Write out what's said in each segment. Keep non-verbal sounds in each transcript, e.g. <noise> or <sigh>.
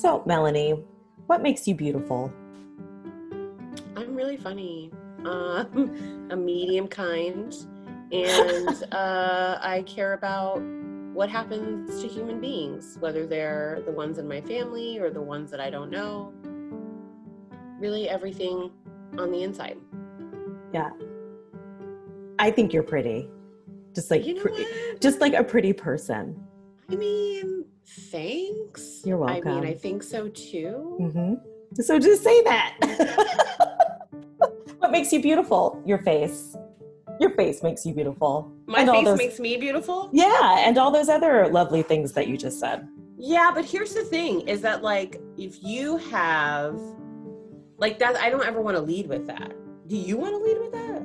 So, Melanie, what makes you beautiful? I'm really funny. Um, <laughs> a medium kind, and <laughs> uh, I care about what happens to human beings, whether they're the ones in my family or the ones that I don't know. Really, everything on the inside. Yeah. I think you're pretty. Just like You know just like a pretty person. I mean, thanks. You're welcome. I mean. I think so too. hmm So just say that. <laughs> what makes you beautiful? Your face. Your face makes you beautiful. My And face those- makes me beautiful. Yeah, and all those other lovely things that you just said. Yeah, but here's the thing is that like if you have like that I don't ever want to lead with that. Do you want to lead with that?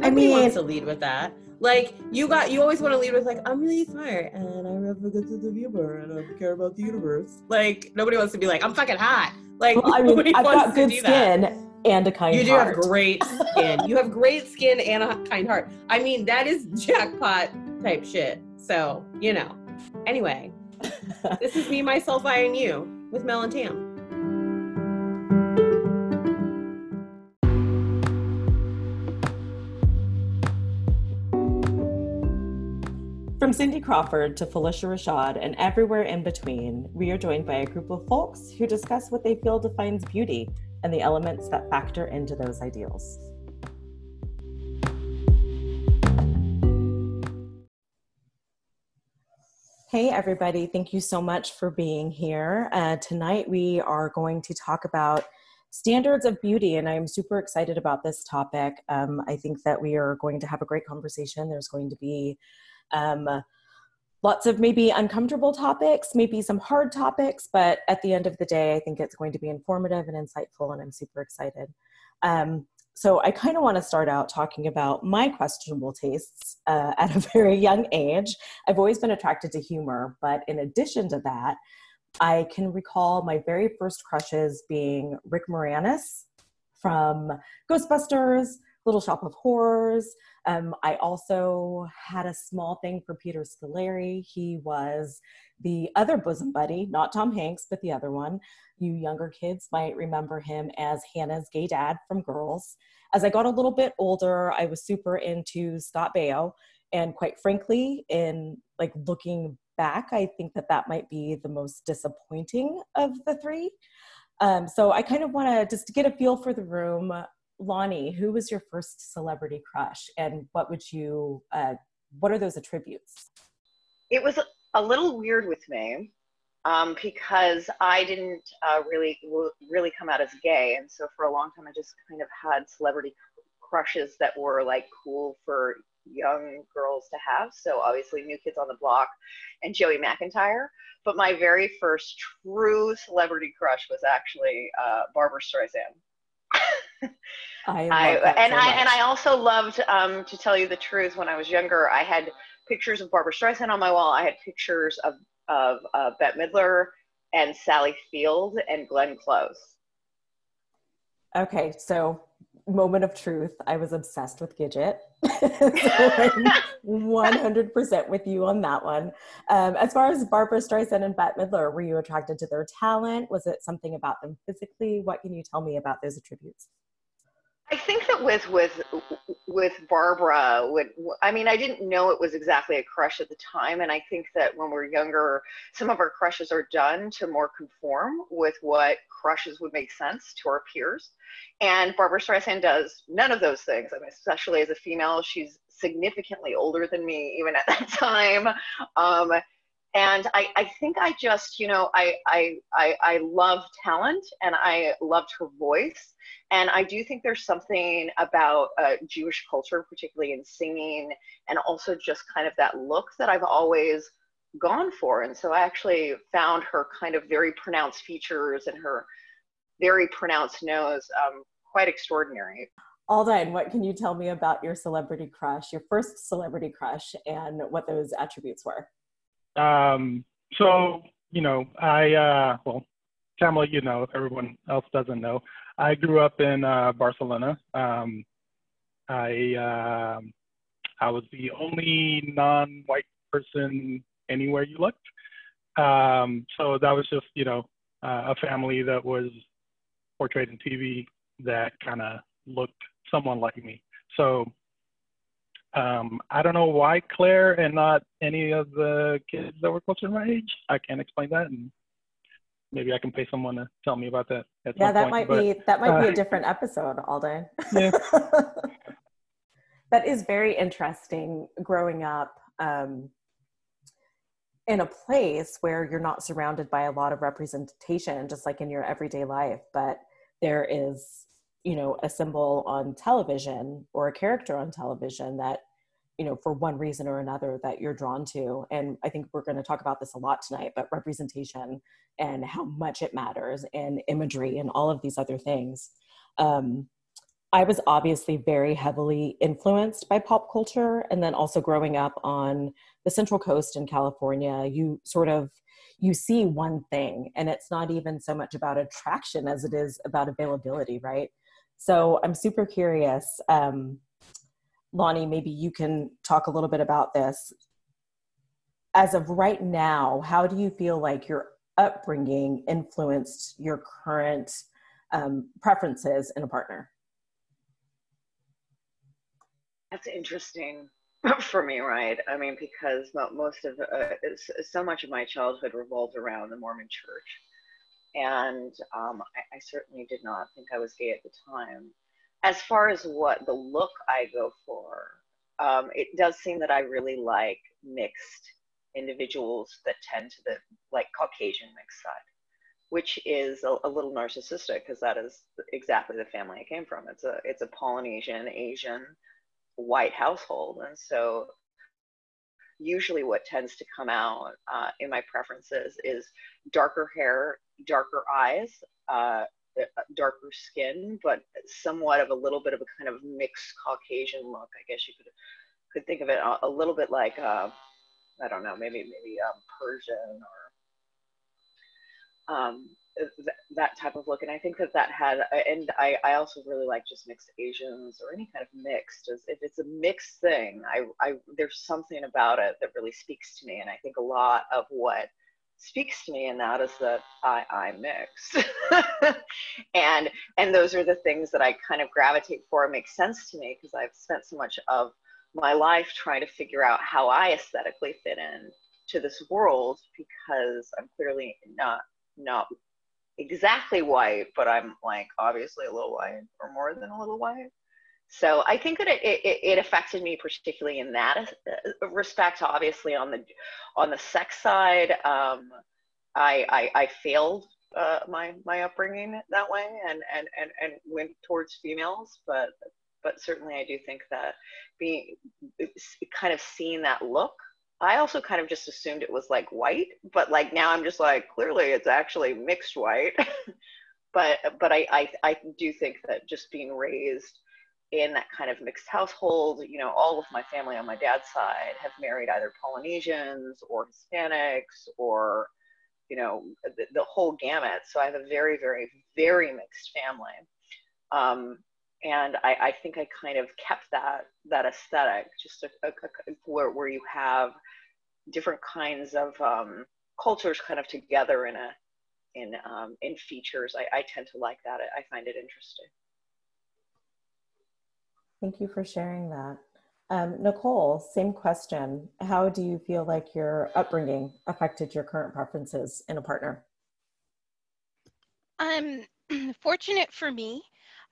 I Nobody mean- wants to lead with that. Like you got you always want to lead with like I'm really smart and I have a good sense of humor and I care about the universe. Like nobody wants to be like I'm fucking hot. Like Well, I <laughs> nobody mean, I've wants got good that. skin and a kind heart. You do heart. have great <laughs> skin. you have great skin and a kind heart. I mean, that is <laughs> jackpot type shit. So, you know. Anyway, this is me, myself, I, and you with Mel and Tam. From Cindy Crawford to Phylicia Rashad and everywhere in between, we are joined by a group of folks who discuss what they feel defines beauty and the elements that factor into those ideals. Hey, everybody. Thank you so much for being here. Uh, tonight, we are going to talk about standards of beauty, and I'm super excited about this topic. Um, I think that we are going to have a great conversation. There's going to be um, lots of maybe uncomfortable topics, maybe some hard topics, but at the end of the day, I think it's going to be informative and insightful, and I'm super excited. Um, so I kind of want to start out talking about my questionable tastes uh, at a <laughs> very young age. I've always been attracted to humor, but in addition to that, I can recall my very first crushes being Rick Moranis from Ghostbusters, Little Shop of Horrors. Um, I also had a small thing for Peter Scolari. He was the other bosom buddy, not Tom Hanks, but the other one. You younger kids might remember him as Hannah's gay dad from Girls. As I got a little bit older, I was super into Scott Baio. And quite frankly, in like looking back, I think that that might be the most disappointing of the three. Um, so I kind of want to just get a feel for the room. Lonnie, who was your first celebrity crush, and what would you? Uh, what are those attributes? it was a little weird with me um, because I didn't uh, really really come out as gay, and so for a long time I just kind of had celebrity crushes that were like cool for young girls to have. So obviously, New Kids on the Block and Joey McIntyre. But my very first true celebrity crush was actually uh, Barbra Streisand. <laughs> I, I, and so I and I also loved um, to tell you the truth. When I was younger, I had pictures of Barbra Streisand on my wall. I had pictures of of uh, Bette Midler and Sally Field and Glenn Close. Okay, so moment of truth. I was obsessed with Gidget. <laughs> 100% <laughs> with you on that one. Um, as far as Barbra Streisand and Bette Midler, were you attracted to their talent? Was it something about them physically? What can you tell me about those attributes? I think that with with with Barbra, I mean, I didn't know it was exactly a crush at the time, and I think that when we're younger, some of our crushes are done to more conform with what crushes would make sense to our peers. And Barbra Streisand does none of those things. I mean, especially as a female, she's significantly older than me, even at that <laughs> time. Um, and I, I think I just, you know, I, I, I, I love talent and I loved her voice. And I do think there's something about uh, Jewish culture, particularly in singing, and also just kind of that look that I've always gone for. And so I actually found her kind of very pronounced features and her very pronounced nose um, quite extraordinary. Aldine, what can you tell me about your celebrity crush, your first celebrity crush, and what those attributes were? Um, so, you know, I, uh, well, Tamala, you know, if everyone else doesn't know. I grew up in uh, Barcelona. Um, I, um I was the only non-white person anywhere you looked. Um, so that was just, you know, uh, a family that was portrayed in TV that kind of looked someone like me. So um, I don't know why Claire and not any of the kids that were closer to my age. I can't explain that, and maybe I can pay someone to tell me about that. yeah, that point. might but, be that might uh, be a different episode, Alden. <laughs> Yeah. <laughs> that is very interesting. Growing up um, in a place where you're not surrounded by a lot of representation, just like in your everyday life, but there is you know a symbol on television or a character on television that you know for one reason or another that you're drawn to. And i think we're going to talk about this a lot tonight but representation and how much it matters and imagery and all of these other things. Um, i was obviously very heavily influenced by pop culture and then also growing up on the central coast in california you sort of you see one thing and it's not even so much about attraction as it is about availability right so I'm super curious. Um, Lonnie, maybe you can talk a little bit about this. As of right now, how do you feel like your upbringing influenced your current um, preferences in a partner? That's interesting <laughs> for me, right? I mean, because most of uh, so much of my childhood revolved around the Mormon Church and um, I, I, certainly did not think I was gay at the time. As far as what the look I go for, um, it does seem that I really like mixed individuals that tend to the like Caucasian mixed side, which is a, a little narcissistic because that is exactly the family I came from. It's a it's a Polynesian Asian white household, and so usually what tends to come out uh, in my preferences is darker hair, darker eyes, uh, uh, darker skin, but somewhat of a little bit of a kind of mixed Caucasian look. I guess you could could think of it a, a little bit like uh, I don't know, maybe maybe um, Persian or um, th- that type of look. And I think that that had, and I, I also really like just mixed Asians or any kind of mixed. If it's a mixed thing, I, I there's something about it that really speaks to me. And I think a lot of what speaks to me in that is that I, I'm mixed. <laughs> and and those are the things that I kind of gravitate for. It makes sense to me because I've spent so much of my life trying to figure out how I aesthetically fit in to this world because I'm clearly not not exactly white, but I'm like obviously a little white or more than a little white. So I think that it, it, it affected me particularly in that uh, respect. Obviously, on the on the sex side, um, I, I, I failed uh, my my upbringing that way and, and and and went towards females, but but certainly I do think that being kind of seeing that look I also kind of just assumed it was like white, but like now I'm just like clearly it's actually mixed white. <laughs> but but I, I I do think that just being raised in that kind of mixed household, you know, all of my family on my dad's side have married either Polynesians or Hispanics or you know the, the whole gamut. So I have a very very very mixed family. Um, and I, I, think I kind of kept that that aesthetic, just a, a, a, where where you have different kinds of um, cultures kind of together in a in um, in features. I, I tend to like that. I, I find it interesting. Thank you for sharing that. Um, Nicole, same question. How do you feel like your upbringing affected your current preferences in a partner? Um, <clears throat> fortunate for me,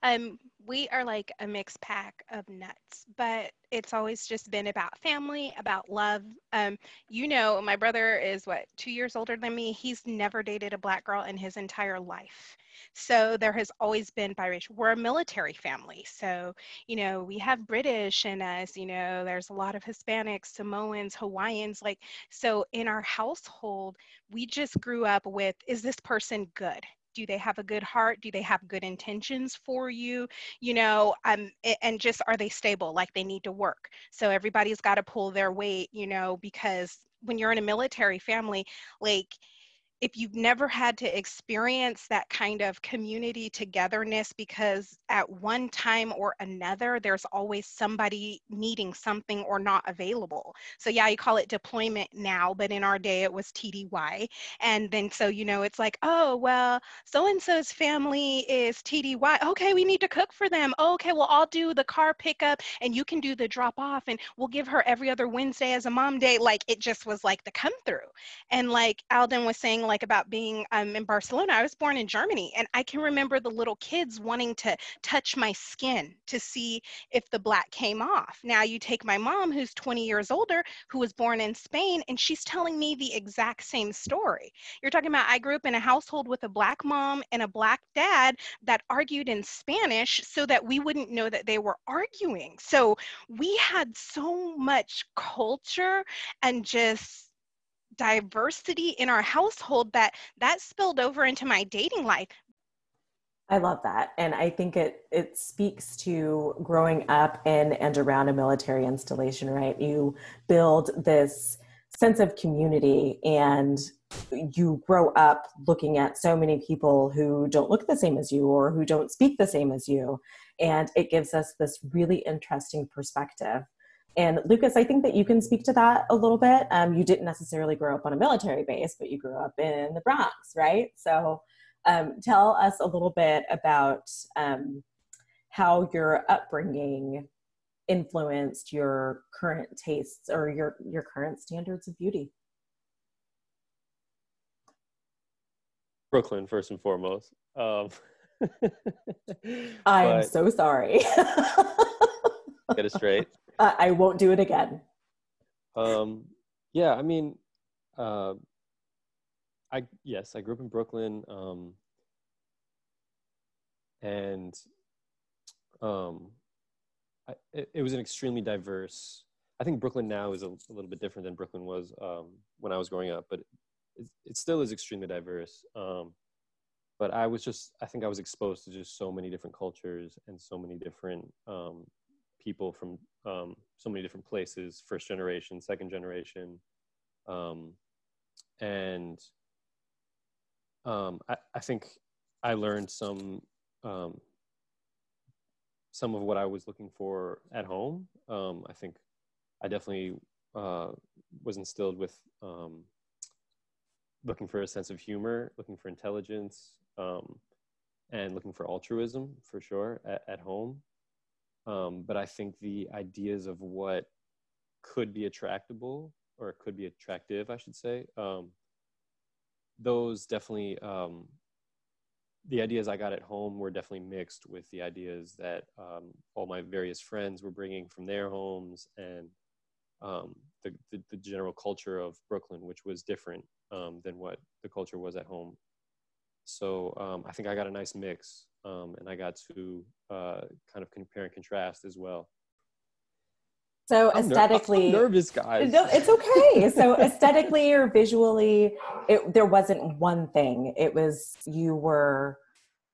um, we are like a mixed pack of nuts, but it's always just been about family, about love. Um, you know, my brother is what, two years older than me. He's never dated a black girl in his entire life. So there has always been biracial. We're a military family. So, you know, we have British in us, you know, there's a lot of Hispanics, Samoans, Hawaiians. Like, so in our household, we just grew up with is this person good? Do they have a good heart? Do they have good intentions for you? You know um, and just are they stable? Like they need to work. So everybody's got to pull their weight you know because when you're in a military family like if you've never had to experience that kind of community togetherness because at one time or another there's always somebody needing something or not available. So yeah you call it deployment now but in our day it was tdy and then so you know it's like oh well so and so's family is tdy okay we need to cook for them. Okay well i'll do the car pickup and you can do the drop off and we'll give her every other wednesday as a mom day. Like it just was like the come through. And like alden was saying like about being um, in Barcelona. I was born in Germany, and I can remember the little kids wanting to touch my skin to see if the black came off. Now you take my mom, who's 20 years older, who was born in Spain, and she's telling me the exact same story. You're talking about I grew up in a household with a black mom and a black dad that argued in Spanish so that we wouldn't know that they were arguing. So we had so much culture and just diversity in our household that that spilled over into my dating life I love that. And I think it it speaks to growing up in and around a military installation, right? You build this sense of community and you grow up looking at so many people who don't look the same as you or who don't speak the same as you. And it gives us this really interesting perspective and Lucas, I think that you can speak to that a little bit. Um, you didn't necessarily grow up on a military base, but you grew up in the Bronx, right? So um, tell us a little bit about um, how your upbringing influenced your current tastes or your, your current standards of beauty. Brooklyn, first and foremost. Um, <laughs> I'm so sorry. <laughs> get it straight. Uh, I won't do it again. Um, yeah, I mean, uh, I yes, I grew up in Brooklyn, um, and um, I, it, it, was an extremely diverse. I think Brooklyn now is a, a little bit different than Brooklyn was um, when I was growing up, but it, it still is extremely diverse. Um, but I was just, I think I was exposed to just so many different cultures and so many different um, people from um, so many different places first generation second generation. Um, and um, I, I, think i learned some um, some of what i was looking for at home. Um, i think i definitely uh, was instilled with um, looking for a sense of humor looking for intelligence and looking for altruism for sure at, at home um, but I think the ideas of what could be attractable or could be attractive, I should say, um, those definitely, um, the ideas I got at home were definitely mixed with the ideas that um, all my various friends were bringing from their homes and um, the, the, the, general culture of Brooklyn, which was different um, than what the culture was at home. So I think I got a nice mix um, and I got to uh, kind of compare and contrast as well. So I'm aesthetically, ner- nervous guys. No, it's okay. so <laughs> aesthetically or visually, it, there wasn't one thing. It was you were,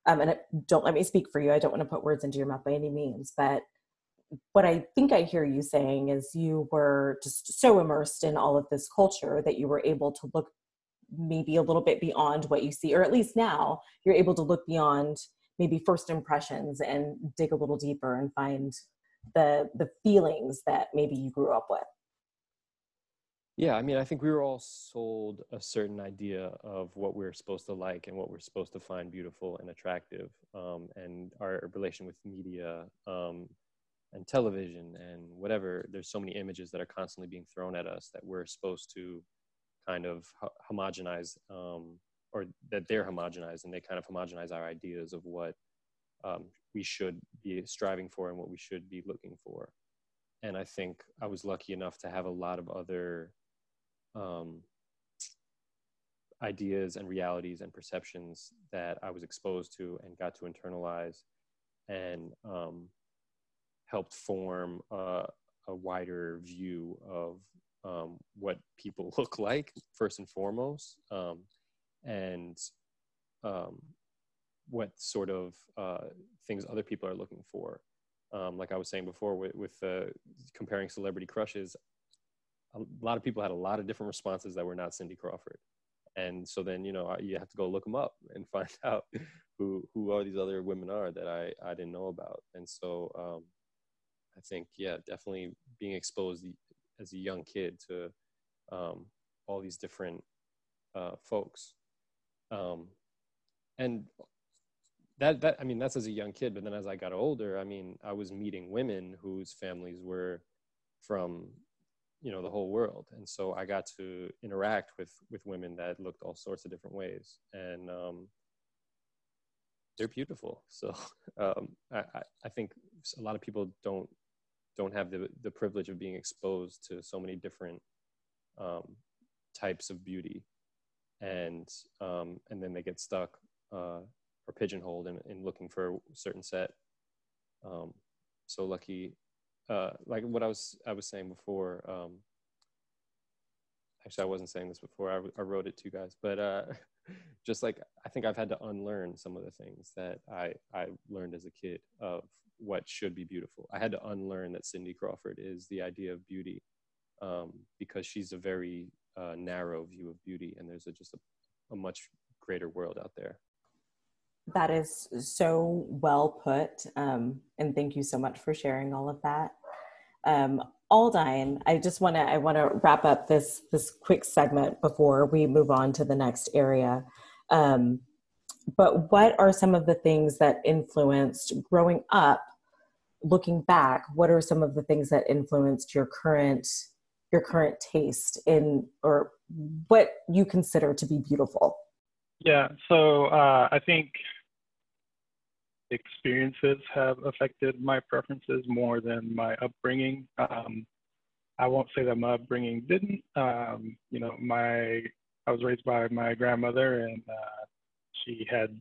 um, and it, don't let me speak for you. I don't want to put words into your mouth by any means, but what I think I hear you saying is you were just so immersed in all of this culture that you were able to look maybe a little bit beyond what you see, or at least now you're able to look beyond maybe first impressions and dig a little deeper and find the the feelings that maybe you grew up with? Yeah i mean i think we were all sold a certain idea of what we are supposed to like and what we're supposed to find beautiful and attractive um, and our relation with media um, and television and whatever. There's so many images that are constantly being thrown at us that we're supposed to kind of homogenize um, or that they're homogenized and they kind of homogenize our ideas of what um, we should be striving for and what we should be looking for. And I think I was lucky enough to have a lot of other um, ideas and realities and perceptions that I was exposed to and got to internalize and um, helped form a, a, wider view of um, what people <laughs> look like, first and foremost. And um, what sort of uh, things other people are looking for. Um, like I was saying before, with, with uh, comparing celebrity crushes, a lot of people had a lot of different responses that were not Cindy Crawford, and so then you know you have to go look them up and <laughs> find out who who are these other women are that I I didn't know about, and so um, I think yeah, definitely being exposed as a young kid to um, all these different uh, folks, um, and that that I mean that's as a young kid, but then as I got older, I mean I was meeting women whose families were from you know the whole world. And so i got to interact with with women that looked all sorts of different ways. And um, they're beautiful. <laughs> So um, I, I think a lot of people don't don't have the, the privilege of being exposed to so many different um, types of beauty and um, and then they get stuck uh, or pigeonholed in, in looking for a certain set um, so lucky uh, like what I was I was saying before. Um, actually, I wasn't saying this before. I, I wrote it to you guys, but uh, <laughs> just like I think I've had to unlearn some of the things that I I learned as a kid of what should be beautiful. I had to unlearn that Cindy Crawford is the idea of beauty um, because she's a very uh, narrow view of beauty, and there's a, just a, a much greater world out there. That is so well put. Um, and thank you so much for sharing all of that. Um, Aldine, I just want to I want to wrap up this this quick segment before we move on to the next area. Um, but what are some of the things that influenced growing up? Looking back, what are some of the things that influenced your current your current taste in or what you consider to be beautiful? Yeah, so uh, I think experiences have affected my preferences more than my upbringing. Um, I won't say that my upbringing didn't. Um, you know, my I was raised by my grandmother, and uh, she had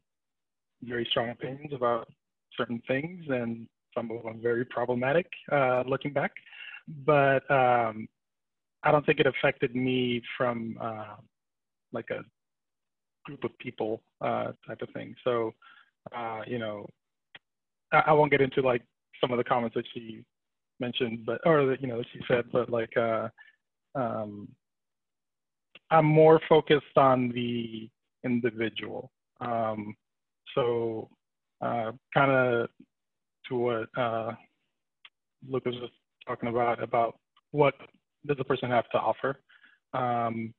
very strong opinions about certain things, and some of them very problematic uh, looking back. But um, I don't think it affected me from uh, like a group of people uh, type of thing. So uh, you know, I, I, won't get into like some of the comments that she mentioned, but or that you know that she said, but like uh, um, I'm more focused on the individual. Um, so uh, kind of to what uh, Lucas was talking about about what does a person have to offer. Um,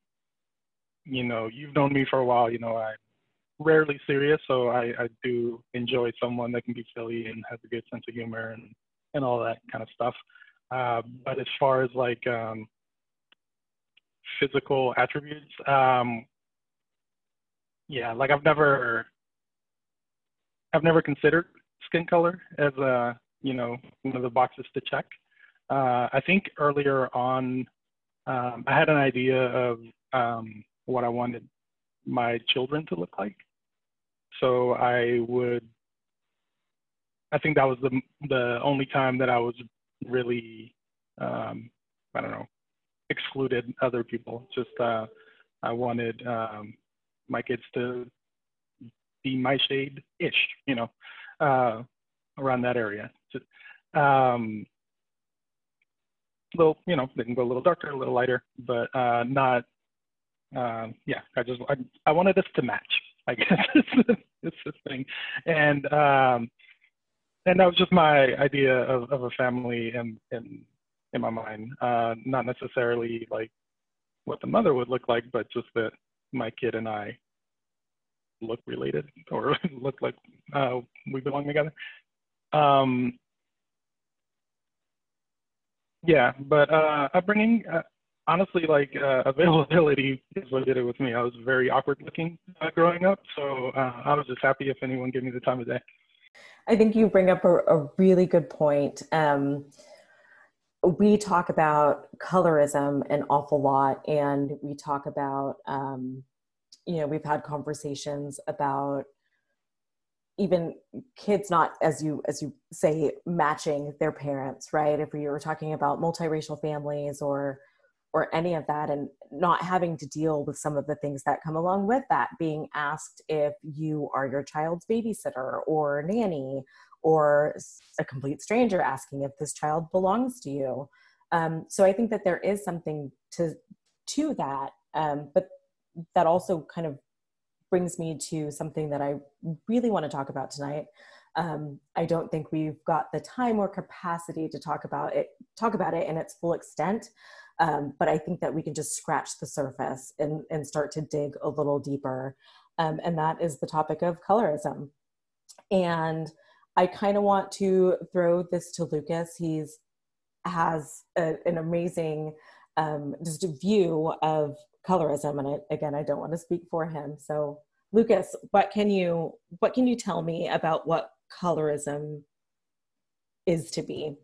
you know, you've known me for a while. You know, I'm rarely serious, so I, I do enjoy someone that can be silly and has a good sense of humor and, and all that kind of stuff. Uh, but as far as like um, physical attributes, um, yeah, like I've never, I've never considered skin color as a, you know, one of the boxes to check. Uh, I think earlier on, um, I had an idea of um, what I wanted my children to look like. So I would, I think that was the the only time that I was really, um, I don't know, excluded other people. Just uh, I wanted um, my kids to be my shade ish, you know, uh, around that area. Um, little, you know, they can go a little darker, a little lighter, but uh, not. Uh, yeah, I just I, I wanted us to match. I <laughs> guess it's this thing, and um, and that was just my idea of, of a family in in in my mind. Uh, not necessarily like what the mother would look like, but just that my kid and I look related or <laughs> look like uh, we belong together. Um, yeah, but uh, upbringing, uh, honestly, like uh, <laughs> availability is what did it with me. I was very awkward looking uh, growing up, so uh, I was just happy if anyone gave me the time of day. I think you bring up a, a really good point. Um, we talk about colorism an awful lot, and we talk about, um, you know, we've had conversations about even kids not as you as you say matching their parents right? If we were talking about multiracial families or or any of that and not having to deal with some of the things that come along with that being asked if you are your child's babysitter or nanny or a complete stranger asking if this child belongs to you. Um, so i think that there is something to to that um, but that also kind of brings me to something that I really want to talk about tonight. Um, I don't think we've got the time or capacity to talk about it, talk about it in its full extent. Um, but I think that we can just scratch the surface and, and start to dig a little deeper. Um, and that is the topic of colorism. And I kind of want to throw this to Lucas. He's has a, an amazing um, just a view of colorism, and I, again, I don't want to speak for him. So, Lucas, what can you what can you tell me about what colorism is to be?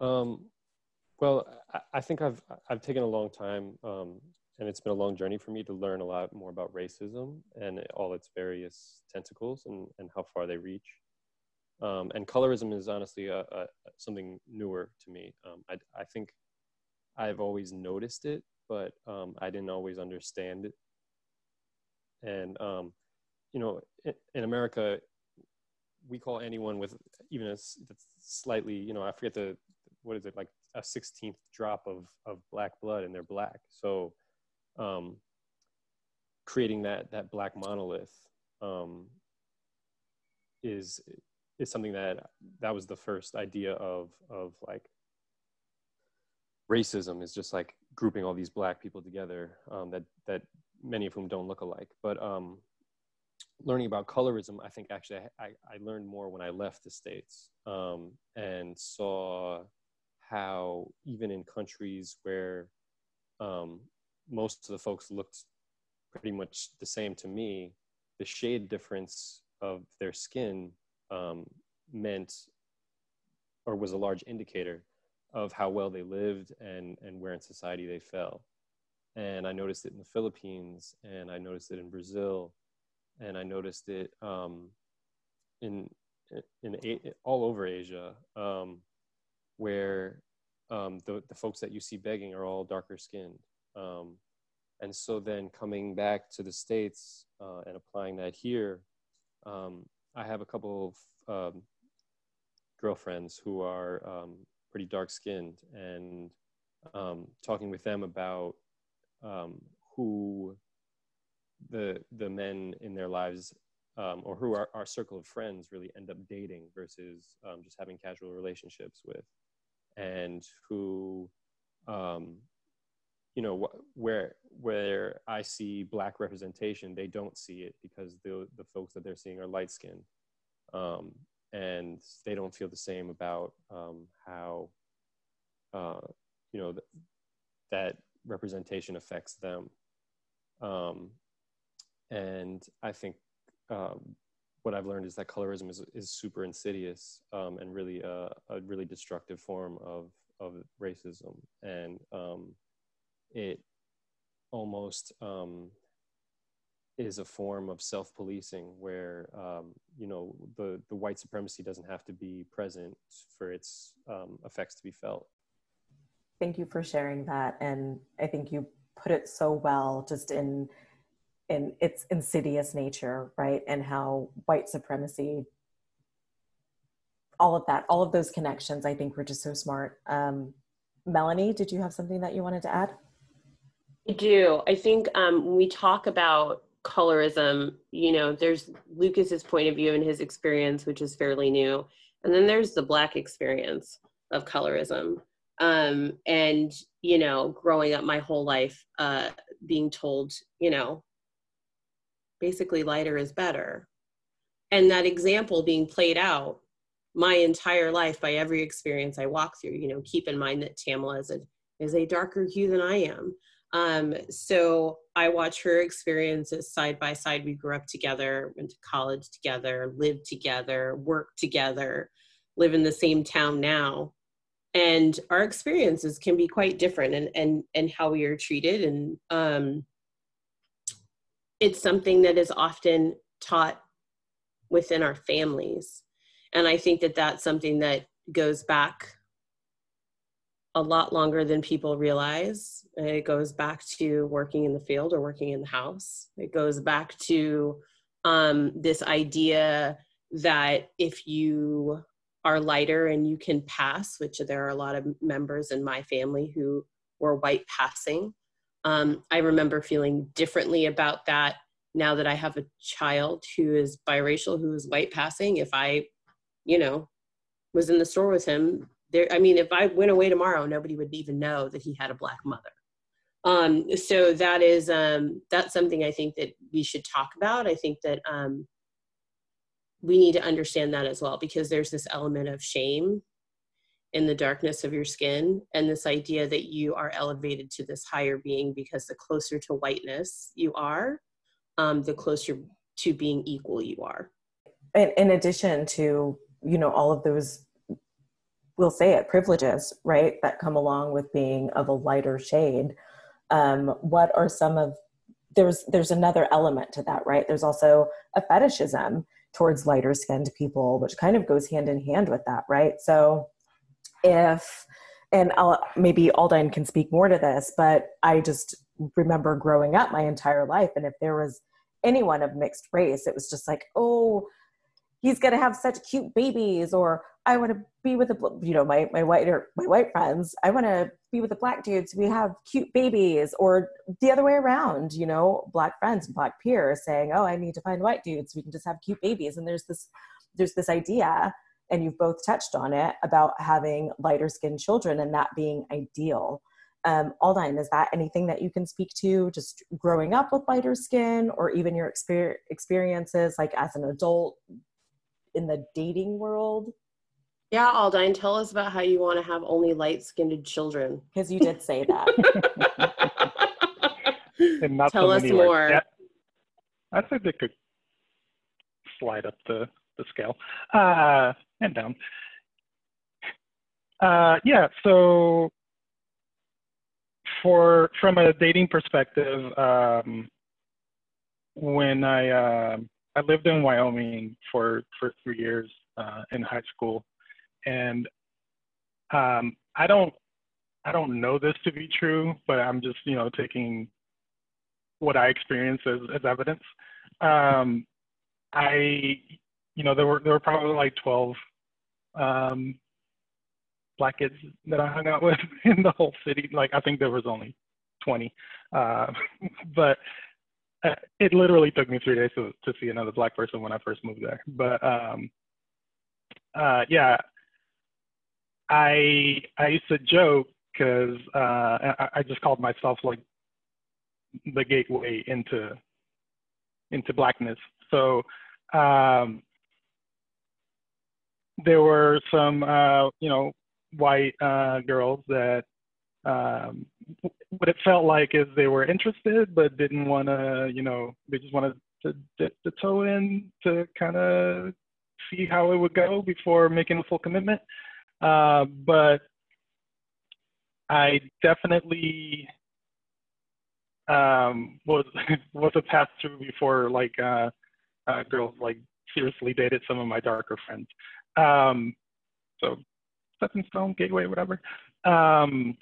Um, well, I, I, think I've I've taken a long time, um, and it's been a long journey for me to learn a lot more about racism and all its various tentacles and, and how far they reach. Um, and colorism is honestly a, a, something newer to me. Um, I, I, think I've always noticed it, but um, I didn't always understand it. And um, you know, in, America, we call anyone with even a slightly, you know, I forget the what is it like a sixteenth drop of of black blood, and they're black. So, um, creating that that black monolith um, is is something that that was the first idea of of like racism is just like grouping all these black people together um, that that many of whom don't look alike. But um, learning about colorism, I think actually I, I, learned more when I left the states um, and saw how even in countries where um, most of the folks looked pretty much the same to me, the shade difference of their skin um, meant or was a large indicator of how well they lived and, and where in society they fell. And I noticed it in the Philippines, and I noticed it in Brazil, and I noticed it um, in, in, all over Asia, um, where um, the, the folks that you see begging are all darker skinned. Um, and so then coming back to the States uh, and applying that here, um, I have a couple of um, girlfriends who are um, pretty dark skinned. And um, talking with them about um, who the the men in their lives um, or who our, our circle of friends really end up dating versus um, just having casual relationships with. And who um, you know wh- where where I see black representation, they don't see it because the the folks that they're seeing are light skinned, um, and they don't feel the same about um, how uh, you know th- that representation affects them. Um, and i think um, what i've learned is that colorism is, is super insidious um, and really a, a, really destructive form of, of racism. And um, it almost um, is a form of self-policing where um, you know the the white supremacy doesn't have to be present for its um, effects to be felt. Thank you for sharing that, and I think you put it so well, just in in its insidious nature, right, and how white supremacy, all of that, all of those connections, I think were just so smart. Um, Melanie, did you have something that you wanted to add? I do. I think um, when we talk about colorism, you know, there's Lucas's point of view and his experience, which is fairly new. And then there's the black experience of colorism. Um, and, you know, growing up my whole life, uh, being told, you know, basically lighter is better. And that example being played out my entire life by every experience I walk through, you know, keep in mind that Tamala is a, is a darker hue than I am. Um, so I watch her experiences side by side. We grew up together, went to college together, lived together, worked together, live in the same town now. And our experiences can be quite different and and and how we are treated. And um, it's something that is often taught within our families. And I think that that's something that goes back a lot longer than people realize. It goes back to working in the field or working in the house. It goes back to um, this idea that if you are lighter and you can pass, which there are a lot of members in my family who were white passing, Um, I remember feeling differently about that now that I have a child who is biracial, who is white passing. If I, you know, was in the store with him, there, I mean, if I went away tomorrow, nobody would even know that he had a black mother. Um, so that is um, that's something I think that we should talk about. I think that um, we need to understand that as well because there's this element of shame in the darkness of your skin and this idea that you are elevated to this higher being because the closer to whiteness you are, um, the closer to being equal you are. In, in addition to you know all of those we'll say it privileges right that come along with being of a lighter shade. Um, what are some of there's there's another element to that right? There's also a fetishism towards lighter skinned people which kind of goes hand in hand with that right? So if and I'll, maybe Aldine can speak more to this, but I just remember growing up my entire life, and if there was anyone of mixed race, it was just like, oh, he's gonna have such cute babies, or I want to be with a, you know, my my white or my white friends. I want to be with the black dudes. We have cute babies, or the other way around. You know, black friends and black peers saying, oh, I need to find white dudes. We can just have cute babies, and there's this there's this idea and you've both touched on it about having lighter skinned children and that being ideal. Um, Aldine, is that anything that you can speak to just growing up with lighter skin or even your exper- experiences like as an adult in the dating world? Yeah, Aldine, tell us about how you want to have only light skinned children. Because you did say that. <laughs> tell us more. Yeah. I think they could slide up the, the scale. Uh, and down. Uh, yeah, so for from a dating perspective, um, when I uh, I lived in Wyoming for for three years uh, in high school, and um, I don't I don't know this to be true, but I'm just you know taking what I experienced as, as evidence. Um, I you know there were there were probably like 12 um, black kids that I hung out <laughs> with in the whole city. Like I think there was only 20, uh, <laughs> but uh, it literally took me three days to, to see another black person when I first moved there. But um, uh, yeah, I I used to joke because uh, I, I just called myself like the gateway into into blackness. So um, there were some, uh, you know, white uh, girls that um, what it felt like is they were interested but didn't want to, you know, they just wanted to dip the toe in to kind of see how it would go before making a full commitment. Uh, but I definitely um, was <laughs> was a pass through before like uh, uh, girls like seriously dated some of my darker friends. Um, so stepping stone, gateway, whatever. Um,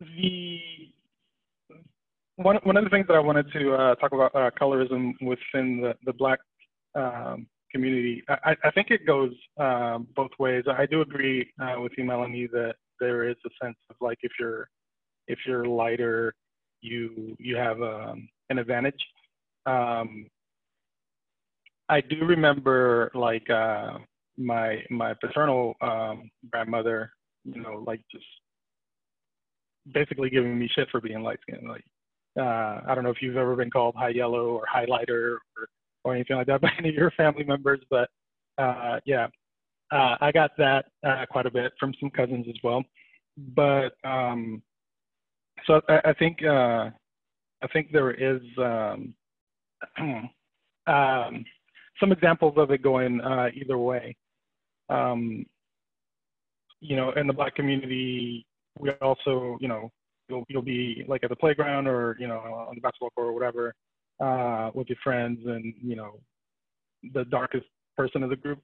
the one one of the things that I wanted to uh, talk about uh, colorism within the the black um, community. I, I, think it goes um, both ways. I do agree uh, with you, Melanie, that there is a sense of like if you're if you're lighter, you you have um, an advantage. Um, I do remember like uh, my my paternal um, grandmother, you know, like just basically giving me shit for being light skinned. Like uh, I don't know if you've ever been called high yellow or highlighter or or anything like that <laughs> by any of your family members, but uh, yeah, uh, I got that uh, quite a bit from some cousins as well. But um, so I, I think uh, I think there is um, <clears throat> um, some examples of it going uh, either way. Um, you know, in the black community, we also, you know, you'll you'll be like at the playground or you know on the basketball court or whatever uh, with your friends, and you know, the darkest person of the group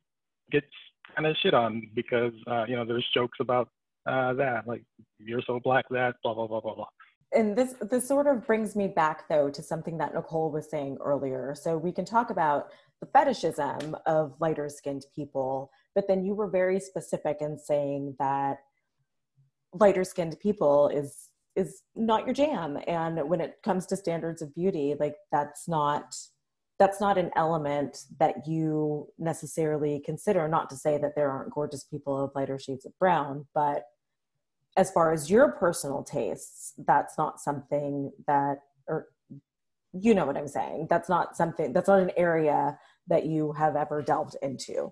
gets kind of shit on because uh, you know there's jokes about uh, that, like you're so black that blah blah blah blah blah. And this this sort of brings me back though to something that Nicole was saying earlier. So we can talk about the fetishism of lighter skinned people but then you were very specific in saying that lighter skinned people is is not your jam. And when it comes to standards of beauty like that's not that's not an element that you necessarily consider. Not to say that there aren't gorgeous people of lighter shades of brown but as far as your personal tastes that's not something that or you know what i'm saying. That's not something that's not an area that you have ever delved into.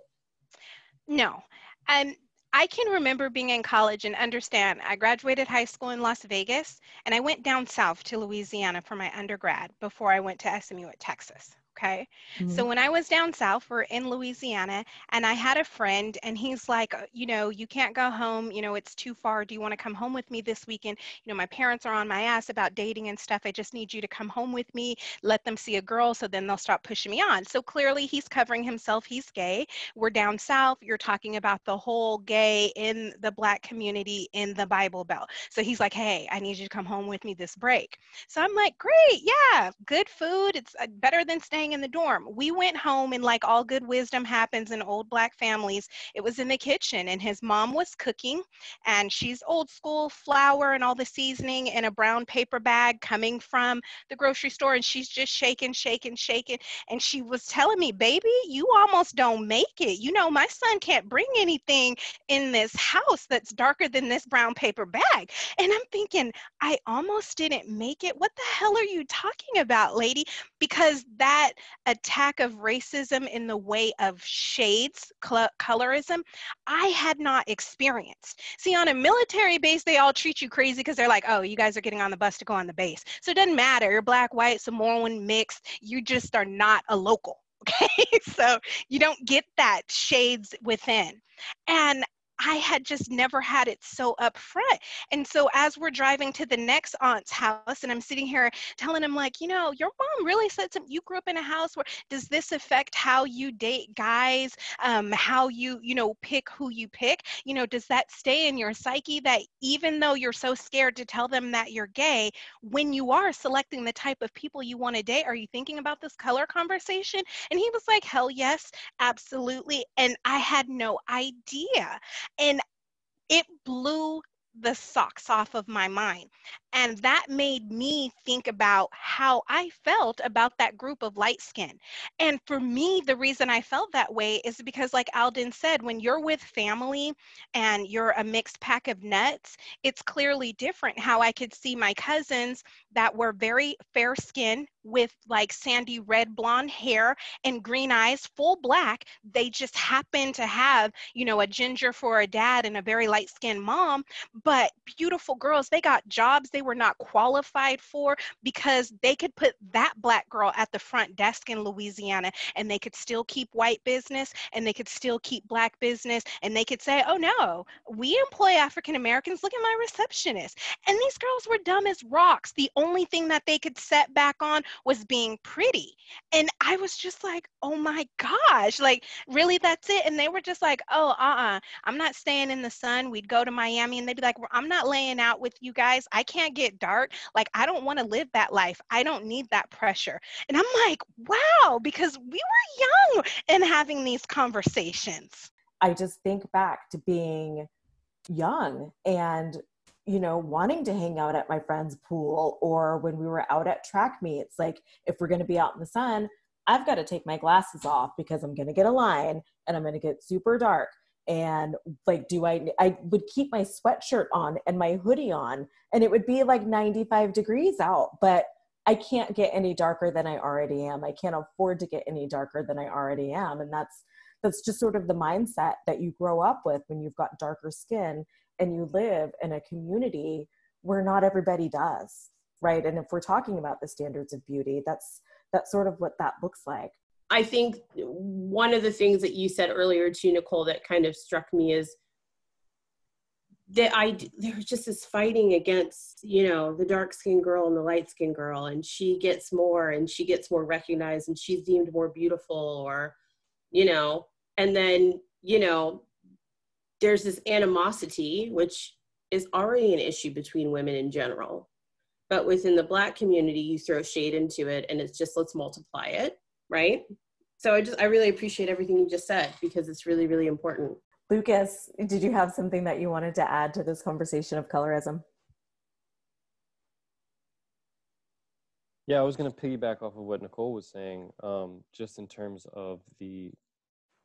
No. Um I can remember being in college and understand I graduated high school in Las Vegas and I went down south to Louisiana for my undergrad before I went to SMU at Texas. Okay. Mm-hmm. So when I was down south, we're in Louisiana, and I had a friend, and he's like, uh, you know, you can't go home. You know, it's too far. Do you want to come home with me this weekend? You know, my parents are on my ass about dating and stuff. I just need you to come home with me, let them see a girl, so then they'll stop pushing me on. So clearly, he's covering himself. He's gay. We're down south. You're talking about the whole gay in the Black community in the Bible Belt. So he's like, hey, I need you to come home with me this break. So I'm like, great. Yeah, good food. It's uh, better than staying in the dorm. We went home and like all good wisdom happens in old black families, it was in the kitchen and his mom was cooking and she's old school flour and all the seasoning in a brown paper bag coming from the grocery store and she's just shaking, shaking, shaking. And she was telling me, baby, you almost don't make it. You know, my son can't bring anything in this house that's darker than this brown paper bag. And I'm thinking, I almost didn't make it. What the hell are you talking about, lady? Because that attack of racism in the way of shades, cl- colorism, I had not experienced. See, on a military base, they all treat you crazy because they're like, oh, you guys are getting on the bus to go on the base. So it doesn't matter. You're black, white, Samoan, mixed. You just are not a local. <laughs> Okay, so you don't get that shades within. And I had just never had it so upfront. And so as we're driving to the next aunt's house, and I'm sitting here telling him, like, you know, your mom really said something. You grew up in a house where does this affect how you date guys? Um, how you, you know, pick who you pick? You know, does that stay in your psyche that even though you're so scared to tell them that you're gay, when you are selecting the type of people you want to date, are you thinking about this color conversation? And he was like, hell yes, absolutely. And I had no idea. And it blew the socks off of my mind. And that made me think about how I felt about that group of light skin. And for me, the reason I felt that way is because, like Alden said, when you're with family and you're a mixed pack of nuts, it's clearly different how I could see my cousins that were very fair skinned with like sandy red blonde hair and green eyes, full black. They just happened to have, you know, a ginger for a dad and a very light skinned mom, but beautiful girls. They got jobs they were not qualified for because they could put that black girl at the front desk in Louisiana and they could still keep white business and they could still keep black business and they could say, oh no, we employ African Americans. Look at my receptionist. And these girls were dumb as rocks. The only thing that they could set back on was being pretty. And I was just like, oh my gosh, like, really, that's it? And they were just like, oh, uh uh-uh, uh, i am not staying in the sun. We'd go to Miami and they'd be like, well, I'm not laying out with you guys. I can't get dark. Like, I don't want to live that life. I don't need that pressure. And I'm like, wow, because we were young and having these conversations. I just think back to being young and you know, wanting to hang out at my friend's pool or when we were out at track meets. Like, if we're going to be out in the sun, I've got to take my glasses off because I'm going to get a line and I'm going to get super dark. And like, do I, I would keep my sweatshirt on and my hoodie on, and it would be like 95 degrees out, but I can't get any darker than I already am. I can't afford to get any darker than I already am. And that's, that's just sort of the mindset that you grow up with when you've got darker skin and you live in a community where not everybody does right and if we're talking about the standards of beauty that's that's sort of what that looks like i think one of the things that you said earlier too nicole that kind of struck me is that I there's just this fighting against you know the dark skinned girl and the light skinned girl and she gets more and she gets more recognized and she's deemed more beautiful or you know and then you know there's this animosity, which is already an issue between women in general. But within the Black community, you throw shade into it and it's just let's multiply it, right? So I just, I really appreciate everything you just said because it's really, really important. Lucas, did you have something that you wanted to add to this conversation of colorism? Yeah, I was going to piggyback off of what Nicole was saying, um, just in terms of the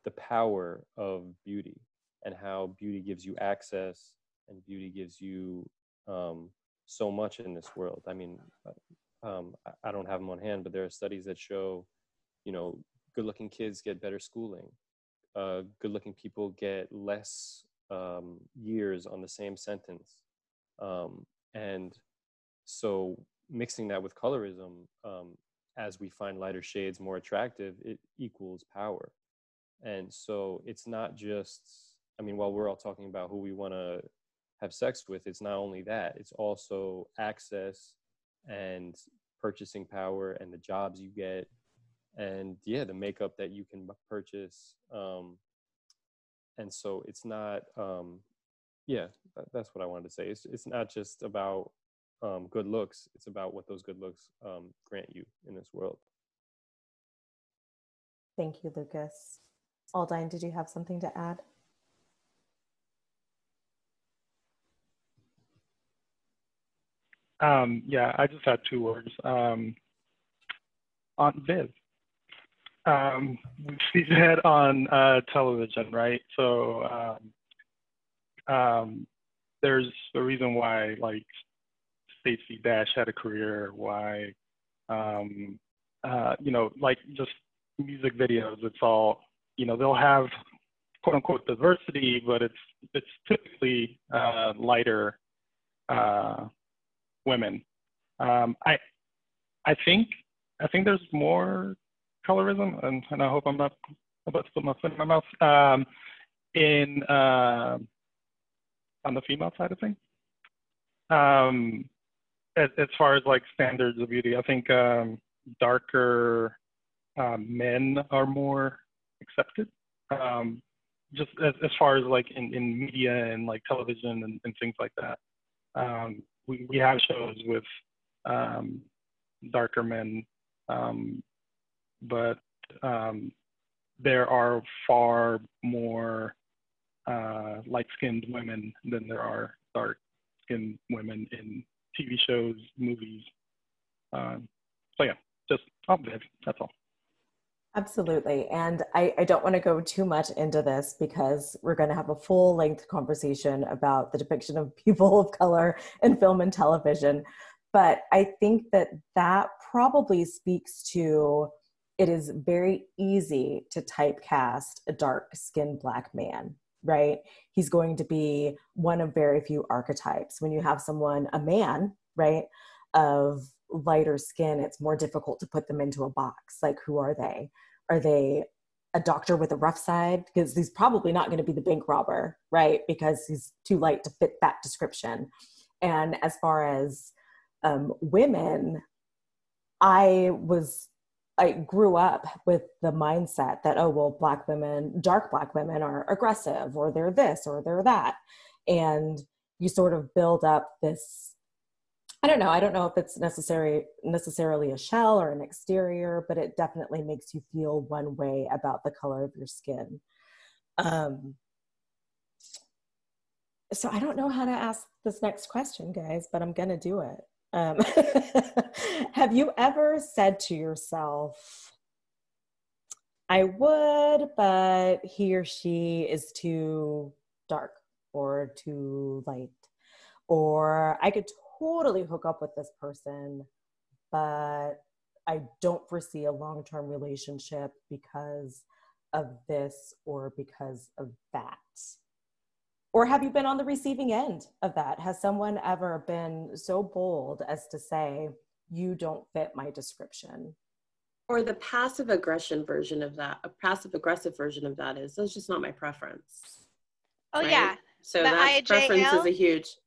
the power of beauty and how beauty gives you access and beauty gives you um, so much in this world. I mean, uh, um, I don't have them on hand, but there are studies that show, you know, good-looking kids get better schooling. Uh, good-looking people get less um, years on the same sentence, um, and so mixing that with colorism, um, as we find lighter shades more attractive, it equals power. And so it's not just, I mean, while we're all talking about who we want to have sex with, it's not only that, it's also access and purchasing power and the jobs you get and yeah the makeup that you can purchase um and so it's not um yeah that's what i wanted to say it's it's not just about um, good looks. It's about what those good looks um, grant you in this world. Thank you, Lucas. Aldine, did you have something to add? Um, yeah, I just had two words. Um, Aunt Viv. Um, we see that on uh, television, right? So um, um, there's a reason why like Stacey Dash had a career, why, um, uh, you know, like just music videos, it's all, you know, they'll have quote unquote diversity, but it's it's typically uh, lighter uh, women. Um, I I think I think there's more colorism, and, and I hope I'm not about to put my foot in my mouth. Um, in uh, on the female side of things. Um, as, as far as like standards of beauty, I think um, darker um, men are more accepted. Um, just as, as far as like in, in media and like television and, and things like that. Um, we, we have shows with um, darker men, um, but there are far more uh, light-skinned women than there are dark-skinned women in TV shows, movies. Um, so yeah, just obvious. That's all. Absolutely. And I, I don't want to go too much into this because we're going to have a full length conversation about the depiction of <laughs> people of color in film and television. But I think that that probably speaks to it is very easy to typecast a dark skinned black man right? He's going to be one of very few archetypes. When you have someone, a man, right, of lighter skin, it's more difficult to put them into a box. Like, who are they? Are they a doctor with a rough side? Because he's probably not going to be the bank robber, right? Because he's too light to fit that description. And as far as um, women, I was I grew up with the mindset that, oh, well, black women, dark black women are aggressive or they're this or they're that. And you sort of build up this, I don't know, I don't know if it's necessary necessarily a shell or an exterior, but it definitely makes you feel one way about the color of your skin. Um, so I don't know how to ask this next question, guys, but I'm gonna do it. Um, <laughs> have you ever said to yourself, I would, but he or she is too dark or too light? Or I could totally hook up with this person, but I don't foresee a long term relationship because of this or because of that or have you been on the receiving end of that? Has someone ever been so bold as to say, you don't fit my description? Or the passive aggression version of that, a passive aggressive version of that is, that's just not my preference. Oh, right? yeah. So that preference is a huge, yeah.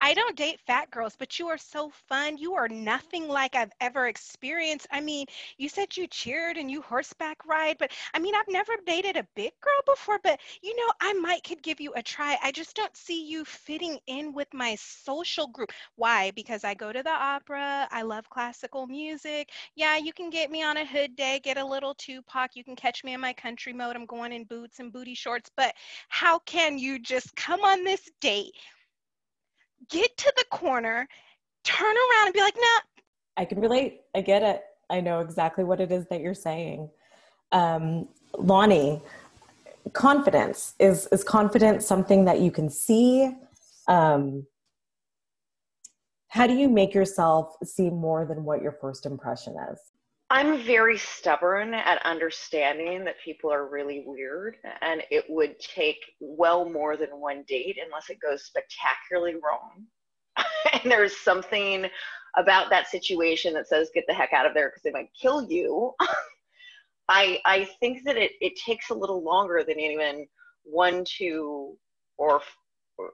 I don't date fat girls, but you are so fun. You are nothing like I've ever experienced. I mean, you said you cheered and you horseback ride, but I mean, I've never dated a big girl before, but you know, I might could give you a try. I just don't see you fitting in with my social group. Why? Because I go to the opera, I love classical music. Yeah, you can get me on a hood day, get a little Tupac. You can catch me in my country mode. I'm going in boots and booty shorts, but how can you just come on this date? Get to the corner, turn around and be like, nah, I can relate. I get it. I know exactly what it is that you're saying. Um, Lonnie, confidence is is confidence something that you can see? Um, how do you make yourself see more than what your first impression is? I'm very stubborn at understanding that people are really weird, and it would take well more than one date unless it goes spectacularly wrong. <laughs> and there's something about that situation that says, get the heck out of there because they might kill you. <laughs> I, I think that it, it takes a little longer than even one, two, or, or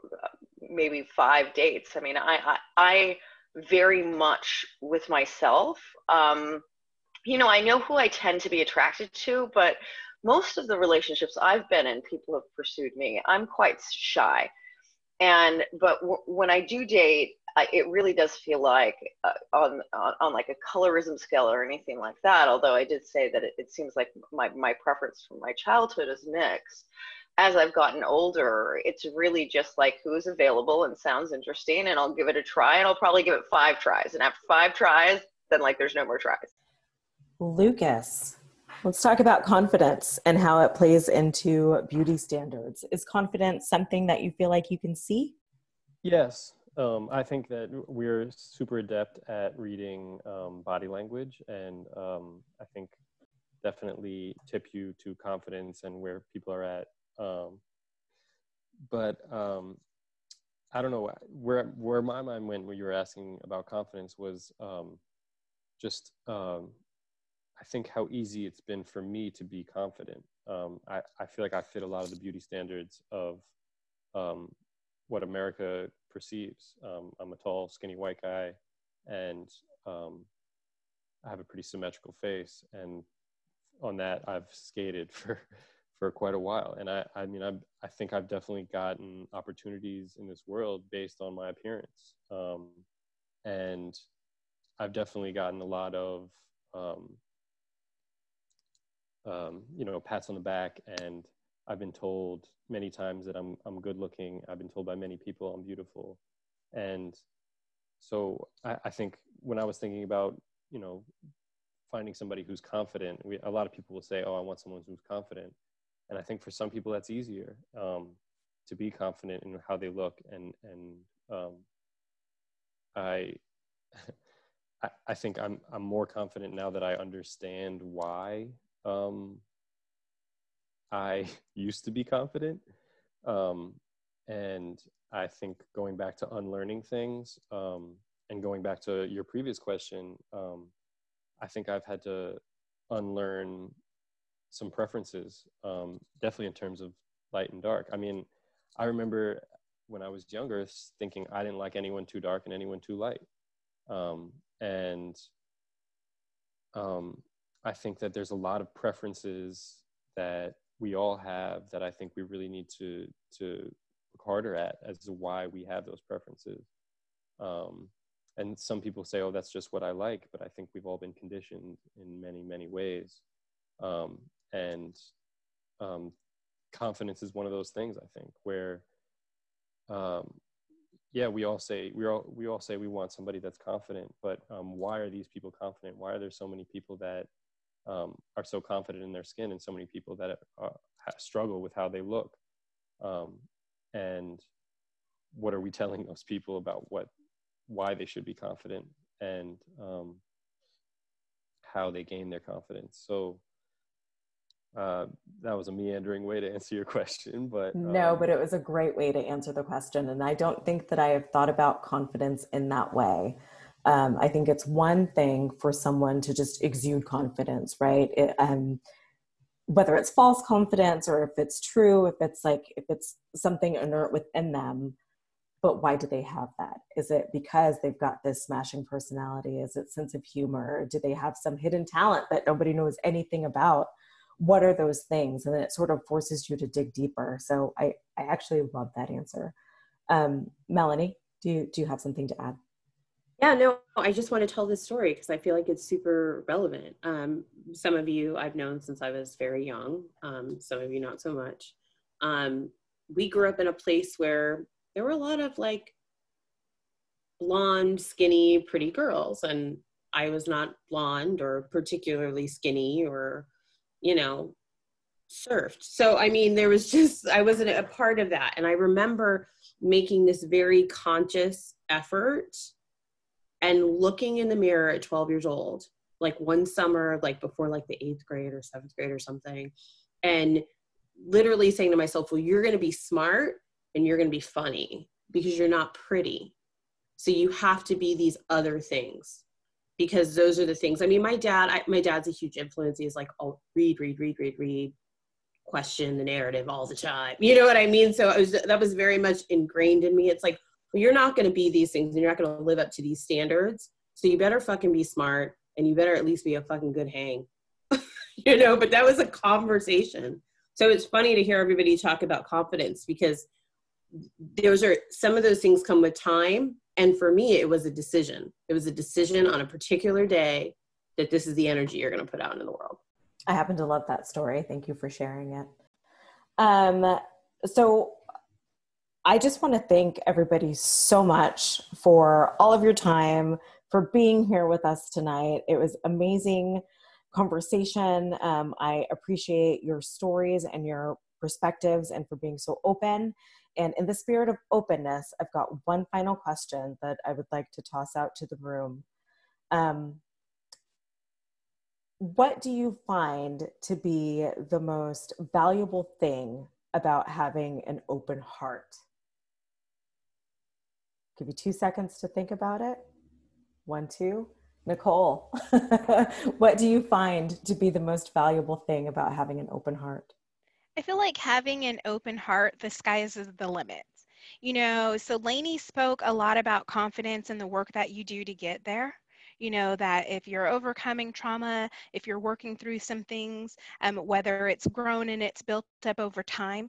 maybe five dates. I mean, I, I, I very much with myself. Um, you know, I know who I tend to be attracted to, but most of the relationships I've been in, people have pursued me. I'm quite shy. And, but w- when I do date, I, it really does feel like uh, on, on, on like a colorism scale or anything like that. Although I did say that it, it seems like my, my preference from my childhood is mixed. As I've gotten older, it's really just like who's available and sounds interesting, and I'll give it a try, and I'll probably give it five tries. And after five tries, then like there's no more tries. Lucas, let's talk about confidence and how it plays into beauty standards. Is confidence something that you feel like you can see? Yes. Um, I think that we're super adept at reading um, body language, and um, I think definitely tip you to confidence and where people are at. Um, but um, I don't know where where my mind went when you were asking about confidence was um, just I think how easy it's been for me to be confident. Um, I, I feel like I fit a lot of the beauty standards of um, what America perceives. Um, I'm a tall, skinny white guy, and um, I have a pretty symmetrical face. And on that, I've skated <laughs> for for quite a while. And I, I mean, I, I think I've definitely gotten opportunities in this world based on my appearance. Um, and I've definitely gotten a lot of um, um, you know, pats on the back. And I've been told many times that I'm, I'm good looking. I've been told by many people I'm beautiful. And so I, I think when I was thinking about, you know, finding somebody who's confident, we, a lot of people will say, oh, I want someone who's confident. And I think for some people that's easier um, to be confident in how they look. And, and um, I, <laughs> I think I'm I'm more confident now that I understand why um, I <laughs> used to be confident. Um, and I think going back to unlearning things um, and going back to your previous question, um, I think I've had to unlearn some preferences, um, definitely in terms of light and dark. I mean, I remember when I was younger thinking I didn't like anyone too dark and anyone too light. Um, and um, I think that there's a lot of preferences that we all have that I think we really need to to look harder at as to why we have those preferences. Um, and some people say, "Oh, that's just what I like," but I think we've all been conditioned in many, many ways. Um, and um, confidence is one of those things. I think where, um, yeah, we all say we all we all say we want somebody that's confident, but um, why are these people confident? Why are there so many people that um, are so confident in their skin and so many people that are, struggle with how they look. Um, and what are we <laughs> telling those people about what why they should be confident and um, how they gain their confidence? So uh, that was a meandering way to answer your question but no um, but it was a great way to answer the question and i don't think that i have thought about confidence in that way um, I think it's one thing for someone to just exude confidence, right? It, um, whether it's false confidence or if it's true, if it's like, if it's something inert within them, but why do they have that? Is it because they've got this smashing personality? Is it sense of humor? Do they have some hidden talent that nobody knows anything about? What are those things? And then it sort of forces you to dig deeper. So I, I actually love that answer. Um, Melanie, do you, do you have something to add? Yeah, no, I just want to tell this story because I feel like it's super relevant. Um, some of you I've known since I was very young, um, some of you not so much. Um, we grew up in a place where there were a lot of like blonde, skinny, pretty girls. And I was not blonde or particularly skinny or, you know, surfed. So, I mean, there was just, I wasn't a part of that. And I remember making this very conscious effort and looking in the mirror at 12 years old, like one summer, like before like the eighth grade or seventh grade or something, and literally saying to myself, well, you're going to be smart and you're going to be funny because you're not pretty. So you have to be these other things because those are the things. I mean, my dad, I, my dad's a huge influence. He's like, oh, read, read, read, read, read, question the narrative all the time. You know what I mean? So i was, that was very much ingrained in me. It's like, well, you're not going to be these things and you're not going to live up to these standards. So you better fucking be smart and you better at least be a fucking good hang. <laughs> you know, but that was a conversation. So it's funny to hear everybody talk about confidence because those are some of those things come with time. And for me, it was a decision. It was a decision on a particular day that this is the energy you're going to put out into the world. I happen to love that story. Thank you for sharing it. Um, so I just want to thank everybody so much for all of your time, for being here with us tonight. It was amazing conversation. Um, I appreciate your stories and your perspectives and for being so open. And in the spirit of openness, I've got one final question that I would like to toss out to the room. Um, what do you find to be the most valuable thing about having an open heart? Give you two seconds to think about it. One, two. Nicole, <laughs> what do you find to be the most valuable thing about having an open heart? I feel like having an open heart, the sky is the limit. You know, so Lainey spoke a lot about confidence and the work that you do to get there you know that if you're overcoming trauma if you're working through some things um, whether it's grown and it's built up over time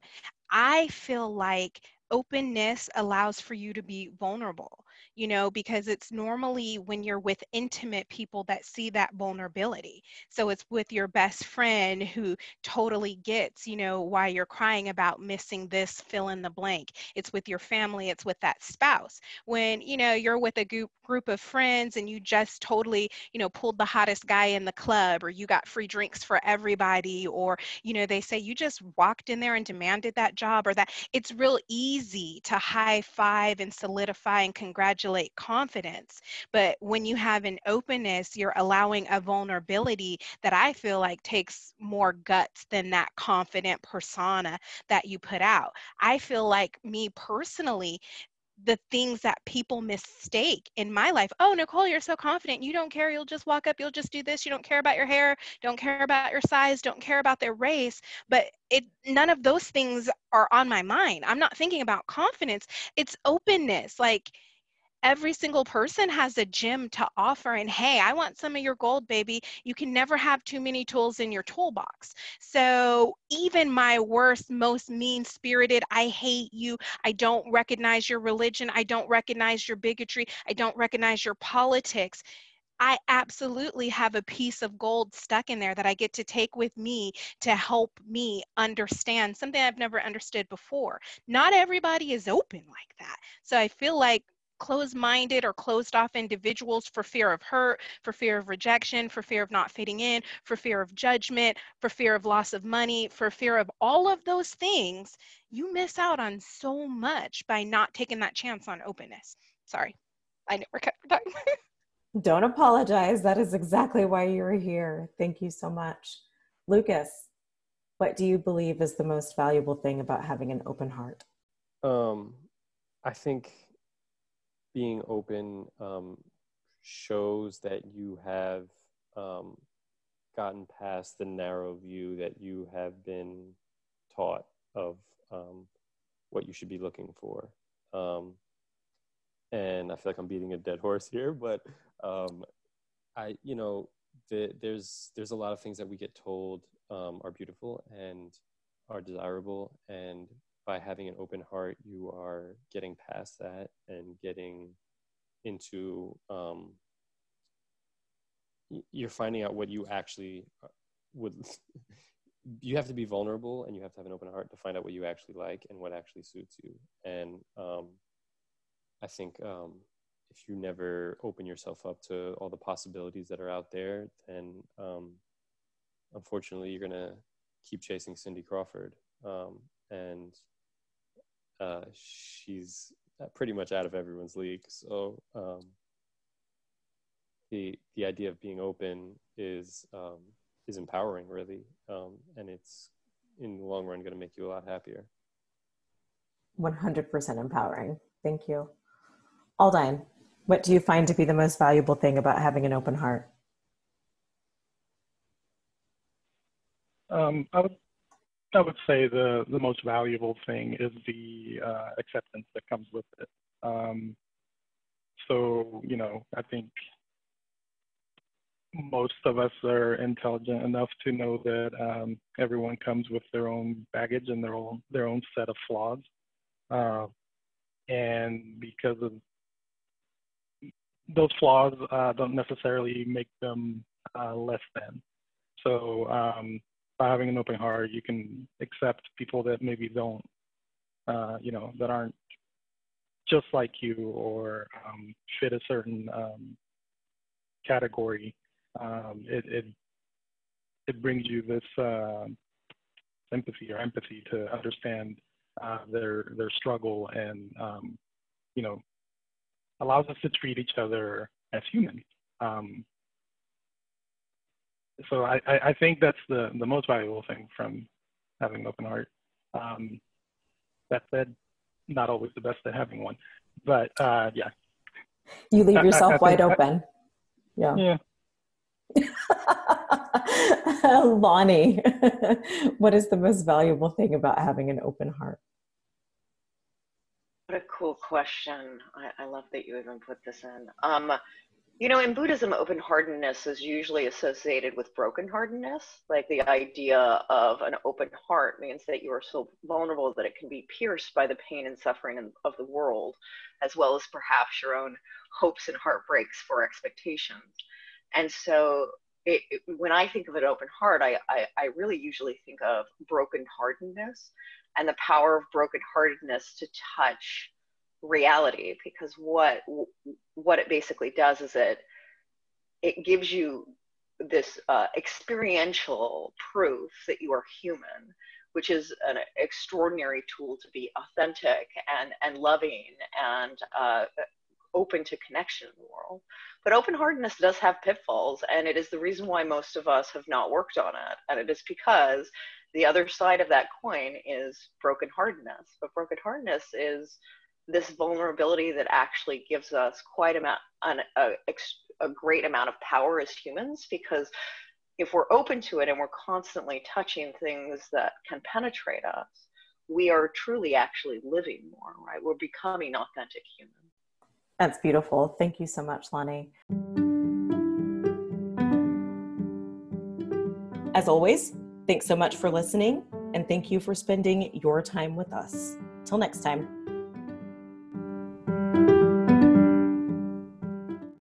i feel like openness allows for you to be vulnerable you know, because it's normally when you're with intimate people that see that vulnerability. So it's with your best friend who totally gets, you know, why you're crying about missing this fill in the blank. It's with your family, it's with that spouse. When, you know, you're with a group group of friends and you just totally, you know, pulled the hottest guy in the club or you got free drinks for everybody or, you know, they say you just walked in there and demanded that job or that it's real easy to high five and solidify and congratulate confidence. But when you have an openness, you're allowing a vulnerability that I feel like takes more guts than that confident persona that you put out. I feel like me personally, the things that people mistake in my life. Oh, Nicole, you're so confident. You don't care. You'll just walk up. You'll just do this. You don't care about your hair. Don't care about your size. Don't care about their race. But it none of those things are on my mind. I'm not thinking about confidence. It's openness. Like every single person has a gem to offer and hey i want some of your gold baby. You can never have too many tools in your toolbox. So even my worst most mean spirited i hate you. I don't recognize your religion. I don't recognize your bigotry. I don't recognize your politics I absolutely have a piece of gold stuck in there that I get to take with me to help me understand something I've never understood before. Not everybody is open like that. So I feel like closed minded or closed off individuals for fear of hurt, for fear of rejection, for fear of not fitting in, for fear of judgment, for fear of loss of money, for fear of all of those things, you miss out on so much by not taking that chance on openness. Sorry, I never kept time. <laughs> Don't apologize. That is exactly why you're here. Thank you so much. Lucas, what do you believe is the most valuable thing about having an open heart? Um, I think being open um, shows that you have um, gotten past the narrow view that you have been taught of um, what you should be looking for. Um, and I feel like I'm beating a dead horse here, but um, I, you know, the, there's there's a lot of things that we get told um, are beautiful and are desirable, and by having an open heart, you are getting past that and getting into um, you're finding out what you actually uh, would <laughs> you have to be vulnerable and you have to have an open heart to find out what you actually like and what actually suits you. And um, i think um, if you never open yourself up to all the possibilities that are out there, then um, unfortunately you're gonna keep chasing Cindy Crawford, um, and uh, she's pretty much out of everyone's league. So um, the the idea of being open is um, is empowering, really, um, and it's in the long run going to make you a lot happier. One hundred percent empowering. Thank you, Aldine. What do you find to be the most valuable thing about having an open heart? Um, I would I would say the the most valuable thing is the uh, acceptance that comes with it. Um, so you know, I think most of us are intelligent enough to know that um, everyone comes with their own baggage and their own their own set of flaws, uh, and because of those flaws, uh, don't necessarily make them uh, less than. So um, by having an open heart, you can accept people that maybe don't, uh, you know, that aren't just like you or um, fit a certain um, category. Um, it, it it brings you this uh, sympathy or empathy to understand uh, their their struggle and um, you know allows us to treat each other as humans. Um, so I, I think that's the, the most valuable thing from having an open heart. Um, that said, not always the best at having one, but uh, yeah. You leave yourself I, I wide open. yeah. Yeah. <laughs> Lonnie, <laughs> what is the most valuable thing about having an open heart? What a cool question. I, I love that you even put this in. Um, you know, in Buddhism, open heartedness is usually associated with broken heartedness. Like the idea of an open heart means that you are so vulnerable that it can be pierced by the pain and suffering of the world, as well as perhaps your own hopes and heartbreaks for expectations. And so it, it, when I think of an open heart, I, I, I really usually think of broken heartedness and the power of broken heartedness to touch reality because what what it basically does is it it gives you this uh, experiential proof that you are human which is an extraordinary tool to be authentic and and loving and uh, open to connection in the world. But open heartedness does have pitfalls and it is the reason why most of us have not worked on it. And it is because the other side of that coin is broken heartedness. But broken heartedness is this vulnerability that actually gives us quite amount, an, a, a great amount of power as humans because if we're open to it and we're constantly touching things that can penetrate us, we are truly actually living more, right? We're becoming authentic humans. That's beautiful. Thank you so much, Lonnie. As always, thanks so much for listening and thank you for spending your time with us. Till next time.